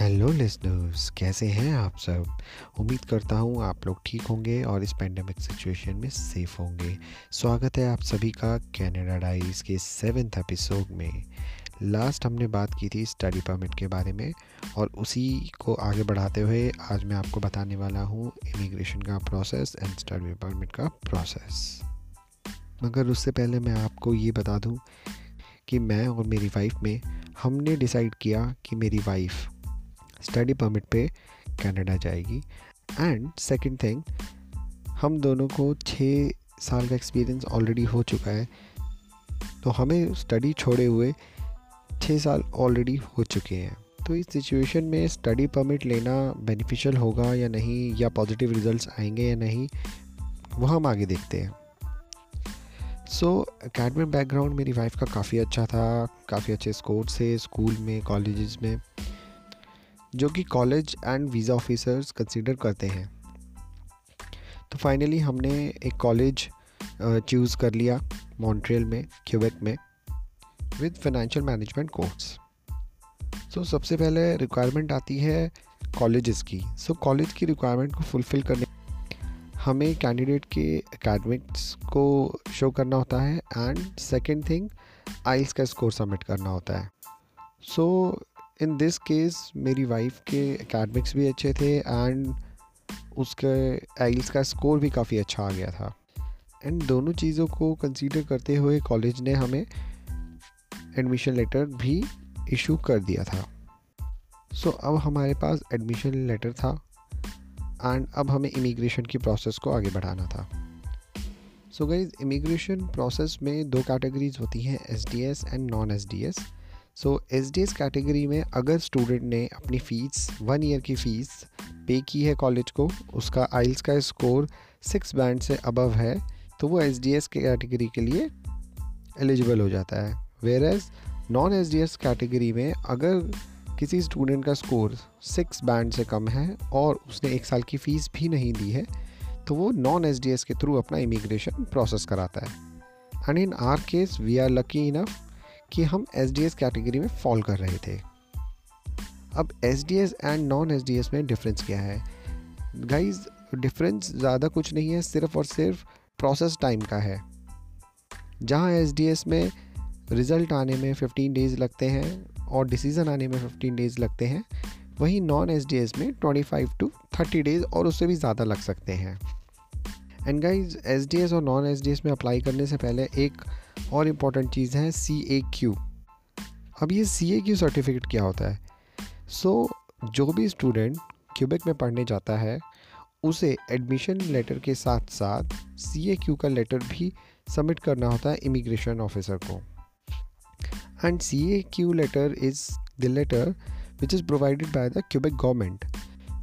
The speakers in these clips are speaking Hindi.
हेलो लिसनर्स, कैसे हैं आप सब? उम्मीद करता हूँ आप लोग ठीक होंगे और इस पेंडेमिक सिचुएशन में सेफ़ होंगे। स्वागत है आप सभी का कैनेडा डाइज के सेवेंथ एपिसोड में। लास्ट हमने बात की थी स्टडी परमिट के बारे में और उसी को आगे बढ़ाते हुए आज मैं आपको बताने वाला हूँ इमिग्रेशन का प्रोसेस एंड स्टडी परमिट का प्रोसेस मगर उससे पहले मैं आपको ये बता दूँ कि मैं और मेरी वाइफ में हमने डिसाइड किया कि मेरी वाइफ स्टडी परमिट पे कनाडा जाएगी। एंड सेकंड थिंग हम दोनों को छः साल का एक्सपीरियंस ऑलरेडी हो चुका है। तो हमें स्टडी छोड़े हुए छः साल ऑलरेडी हो चुके हैं। तो इस सिचुएशन में स्टडी परमिट लेना बेनिफिशियल होगा या नहीं, या पॉजिटिव रिजल्ट्स आएँगे या नहीं वो हम आगे देखते हैं। सो अकेडमिक बैकग्राउंड मेरी वाइफ का काफ़ी अच्छा था, काफ़ी अच्छे स्कोर से स्कूल में कॉलेजेस में। जो कि college and visa officers consider करते हैं। तो फाइनली हमने एक कॉलेज चूज़ कर लिया मॉन्ट्रियल में क्यूबेक में with financial management course so सबसे पहले रिक्वायरमेंट आती है कॉलेजेस की। सो so, कॉलेज की रिक्वायरमेंट को फुलफ़िल करने हमें कैंडिडेट के एकेडमिक्स को शो करना होता है एंड सेकेंड थिंग आइल्स का स्कोर सबमिट करना होता है। So so, in this case मेरी वाइफ के एकेडमिक्स भी अच्छे थे एंड उसके आइल्स का स्कोर भी काफ़ी अच्छा आ गया था। एंड दोनों चीज़ों को कंसीडर करते हुए कॉलेज ने हमें एडमिशन लेटर भी इशू कर दिया था। सो so, अब हमारे पास एडमिशन लेटर था एंड अब हमें इमिग्रेशन की प्रोसेस को आगे बढ़ाना था। सो गई इमिग्रेशन प्रोसेस में दो कैटेगरीज होती हैं S D S and non S D S so S D S category में अगर स्टूडेंट ने अपनी फ़ीस वन ईयर की फ़ीस पे की है कॉलेज को, उसका आइल्स का स्कोर सिक्स बैंड से अबव है तो वो एस डी एस कैटेगरी के लिए एलिजिबल हो जाता है. Whereas non S D S category में अगर किसी स्टूडेंट का स्कोर सिक्स बैंड से कम है और उसने एक साल की फ़ीस भी नहीं दी है तो वो नॉन एस डी एस के थ्रू अपना इमिग्रेशन प्रोसेस कराता है. And in our case we are lucky enough कि हम एस डी एस कैटेगरी में फॉल कर रहे थे। अब S D S and non S D S में डिफरेंस क्या है? गाइज़ डिफरेंस ज़्यादा कुछ नहीं है, सिर्फ़ और सिर्फ़ प्रोसेस टाइम का है। जहाँ एस डी एस में रिज़ल्ट आने में 15 डेज़ लगते हैं और डिसीज़न आने में 15 डेज़ लगते हैं, वहीं नॉन एस डी एस में 25 टू 30 डेज़ और उससे भी ज़्यादा लग सकते हैं। And guys S D S और नॉन एस डी एस में अप्लाई करने से पहले एक और इंपॉर्टेंट चीज़ है सी ए क्यू अब ये सी ए क्यू सर्टिफिकेट क्या होता है? सो so, जो भी स्टूडेंट क्यूबिक में पढ़ने जाता है उसे एडमिशन लेटर के साथ साथ सी ए क्यू का लेटर भी सबमिट करना होता है इमिग्रेशन ऑफिसर को। And C A Q letter is the letter which is provided by the Quebec government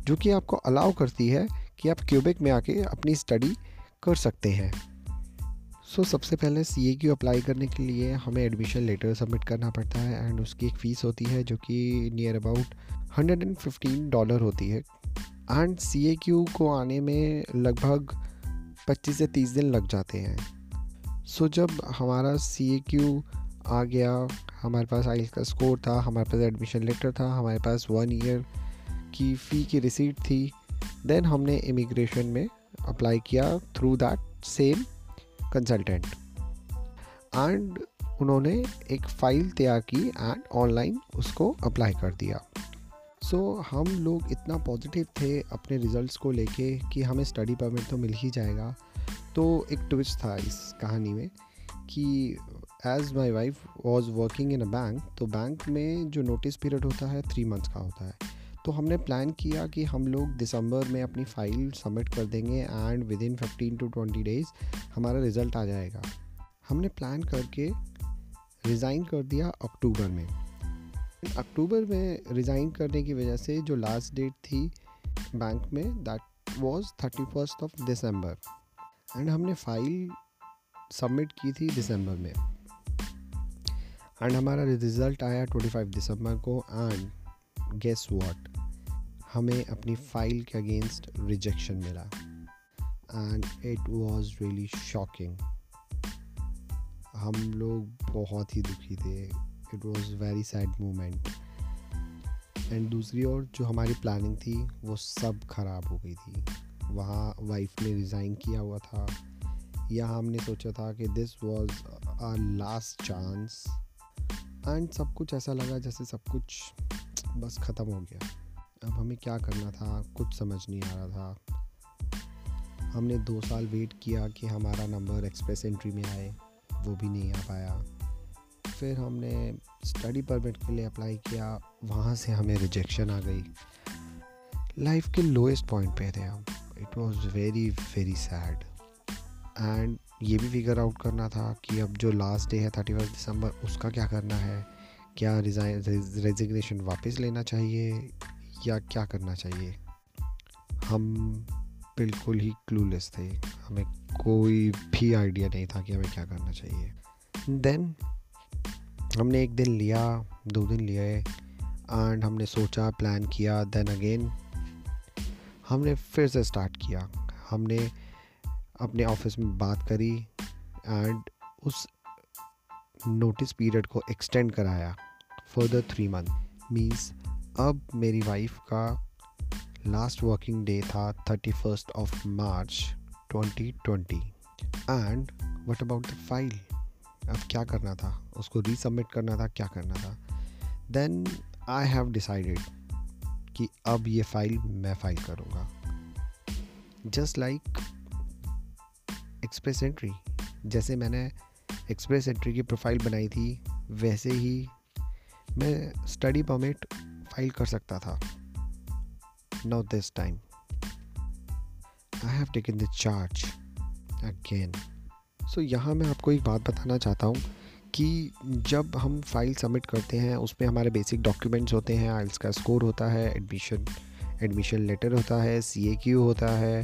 जो कि आपको अलाउ करती है कि आप क्यूबिक में आके अपनी स्टडी कर सकते हैं। सो so, सबसे पहले सी ए क्यू अप्लाई करने के लिए हमें एडमिशन लेटर सबमिट करना पड़ता है एंड उसकी एक फ़ीस होती है जो कि near about hundred and fifteen dollar होती है। एंड सी ए क्यू को आने में लगभग पच्चीस से तीस दिन लग जाते हैं। सो so, जब हमारा सी ए क्यू आ गया हमारे पास आई का स्कोर था हमारे पास एडमिशन लेटर था हमारे पास वन ईयर की फ़ी की रिसीट थी देन हमने इमिग्रेशन में अप्लाई किया through that same consultant and उन्होंने एक फ़ाइल तैयार की एंड ऑनलाइन उसको अप्लाई कर दिया. सो so, हम लोग इतना पॉजिटिव थे अपने रिज़ल्ट्स को लेके कि हमें स्टडी परमिट तो मिल ही जाएगा. तो एक ट्विस्ट था इस कहानी में कि as my wife was working in a bank तो बैंक में जो नोटिस पीरियड होता है थ्री मंथ्स का होता है. तो हमने प्लान किया कि हम लोग दिसंबर में अपनी फ़ाइल सबमिट कर देंगे and within fifteen to twenty days हमारा रिज़ल्ट आ जाएगा। हमने प्लान करके रिज़ाइन कर दिया अक्टूबर में। अक्टूबर में रिज़ाइन करने की वजह से जो लास्ट डेट थी बैंक में that was thirty first of December and हमने फ़ाइल सबमिट की थी दिसंबर में। एंड हमारा रिज़ल्ट आया ट्वेंटी फाइव दिसंबर को एंड गेस व्हाट हमें अपनी फ़ाइल के अगेंस्ट रिजेक्शन मिला। And it was really shocking हम लोग बहुत ही दुखी थे। It was very sad moment and दूसरी ओर जो हमारी प्लानिंग थी, वो सब ख़राब हो गई थी। वहाँ वाइफ ने रिज़ाइन किया हुआ था। या हमने सोचा था कि this was a last chance and सब कुछ ऐसा लगा जैसे सब कुछ बस ख़त्म हो गया। अब हमें क्या करना था? कुछ समझ नहीं आ रहा था। हमने दो साल वेट किया कि हमारा नंबर एक्सप्रेस एंट्री में आए, वो भी नहीं आ पाया। फिर हमने स्टडी परमिट के लिए अप्लाई किया, वहाँ से हमें रिजेक्शन आ गई। लाइफ के लोएस्ट पॉइंट पे थे हम। It was very very sad and ये भी फिगर आउट करना था कि अब जो लास्ट डे है थर्टी फ़र्स्ट दिसंबर उसका क्या करना है? क्या रिजाइन रेजिग्नेशन वापस लेना चाहिए? या क्या करना चाहिए? हम बिल्कुल ही क्लूलेस थे। हमें कोई भी आइडिया नहीं था कि हमें क्या करना चाहिए। देन हमने एक दिन लिया, दो दिन लिए एंड हमने सोचा प्लान किया देन अगेन हमने फिर से स्टार्ट किया। हमने अपने ऑफ़िस में बात करी एंड उस नोटिस पीरियड को एक्सटेंड कराया फर्दर थ्री मंथ मीन्स अब मेरी वाइफ का लास्ट वर्किंग डे था thirty first of March twenty twenty and what about the file अब क्या करना था? उसको रीसबमिट करना था, क्या करना था? देन आई हैव डिसाइडेड कि अब ये फ़ाइल मैं फ़ाइल करूँगा। जस्ट लाइक एक्सप्रेस एंट्री जैसे मैंने एक्सप्रेस एंट्री की प्रोफ़ाइल बनाई थी, वैसे ही मैं स्टडी परमिट फ़ाइल कर सकता था। No this time I have taken the charge again so यहाँ मैं आपको एक बात बताना चाहता हूँ कि जब हम फ़ाइल सबमिट करते हैं, उसमें हमारे बेसिक डॉक्यूमेंट्स होते हैं आइल्स का स्कोर होता है एडमिशन एडमिशन लेटर होता है सी ए क्यू होता है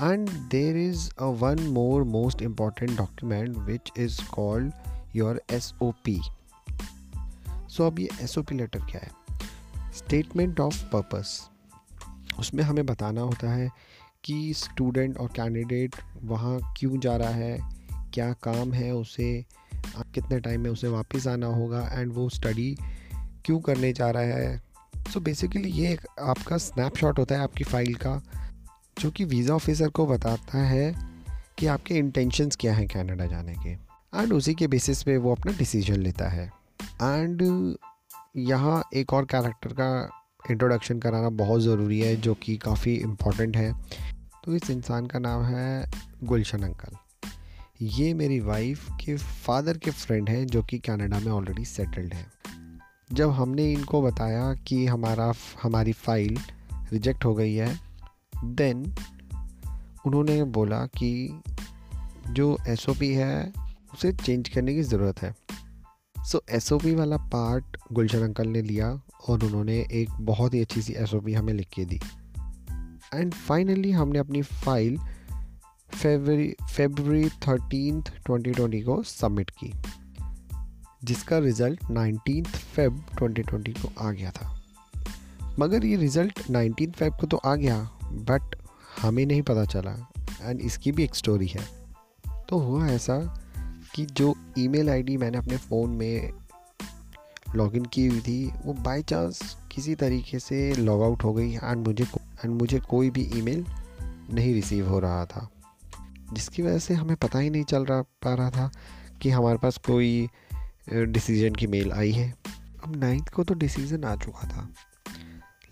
and there is a one more most important document which is called your S O P so अब ये एस ओ पी लेटर क्या है? स्टेटमेंट ऑफ़ पर्पस उसमें हमें बताना होता है कि स्टूडेंट और कैंडिडेट वहाँ क्यों जा रहा है, क्या काम है उसे, कितने टाइम में उसे वापस आना होगा एंड वो स्टडी क्यों करने जा रहा है। सो so बेसिकली ये एक आपका स्नैपशॉट होता है आपकी फ़ाइल का, जो कि वीज़ा ऑफिसर को बताता है कि आपके इंटेंशंस क्या हैं कनाडा जाने के। एंड उसी के बेसिस पे वो अपना डिसीज़न लेता है। एंड यहाँ एक और कैरेक्टर का इंट्रोडक्शन कराना बहुत ज़रूरी है, जो कि काफ़ी इम्पोर्टेंट है। तो इस इंसान का नाम है गुलशन अंकल। ये मेरी वाइफ के फादर के फ्रेंड हैं, जो कि कनाडा में ऑलरेडी सेटल्ड हैं। जब हमने इनको बताया कि हमारा, हमारी फ़ाइल रिजेक्ट हो गई है देन उन्होंने बोला कि जो एसओपी है, उसे चेंज करने की ज़रूरत है। सो एसओपी वाला पार्ट गुलशन अंकल ने लिया और उन्होंने एक बहुत ही अच्छी सी एस हमें लिख के दी। एंड फाइनली हमने अपनी file February February thirteen twenty को सबमिट की, जिसका रिज़ल्ट नाइनटीन फेब 2020 को आ गया था। मगर ये रिज़ल्ट नाइनटीन फेब को तो आ गया बट हमें नहीं पता चला एंड इसकी भी एक स्टोरी है। तो हुआ ऐसा कि जो ईमेल आईडी मैंने अपने फ़ोन में लॉगिन की हुई थी, वो बाय चांस किसी तरीके से लॉग आउट हो गई एंड मुझे एंड मुझे कोई भी ईमेल नहीं रिसीव हो रहा था। जिसकी वजह से हमें पता ही नहीं चल रहा, पा रहा था कि हमारे पास कोई डिसीज़न की मेल आई है। अब नाइन्थ को तो डिसीज़न आ चुका था,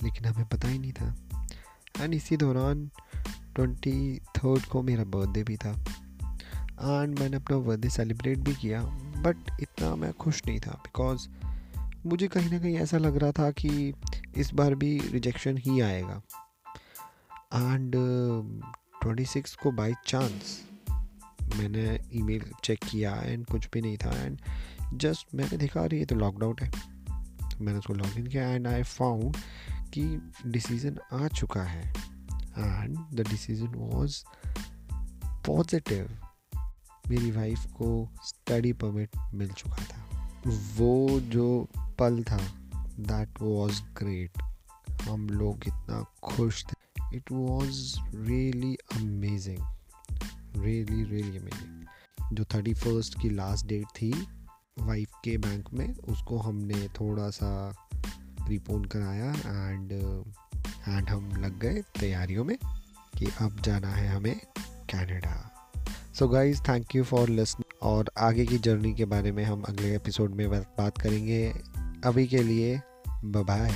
लेकिन हमें पता ही नहीं था। एंड इसी दौरान ट्वेंटी थर्ड को मेरा बर्थडे भी था। एंड मैंने अपना बर्थडे सेलिब्रेट भी किया बट इतना मैं खुश नहीं था बिकॉज़ मुझे कहीं ना कहीं ऐसा लग रहा था कि इस बार भी रिजेक्शन ही आएगा। एंड ट्वेंटी सिक्स को बाई चांस मैंने ईमेल चेक किया एंड कुछ भी नहीं था एंड जस्ट मैंने देखा रही है तो लॉकडाउन है। तो मैंने उसको लॉग इन किया एंड आई फाउंड कि डिसीज़न आ चुका है। And the decision was positive मेरी वाइफ को स्टडी परमिट मिल चुका था। वो जो पल था दैट वाज ग्रेट हम लोग इतना खुश थे। It was really amazing really really amazing जो थर्टी फ़र्स्ट की लास्ट डेट थी वाइफ के बैंक में, उसको हमने थोड़ा सा प्रीपोन कराया एंड एंड हम लग गए तैयारियों में कि अब जाना है हमें Canada so guys thank you for listen और आगे की जर्नी के बारे में हम अगले एपिसोड में बात करेंगे। अभी के लिए बाय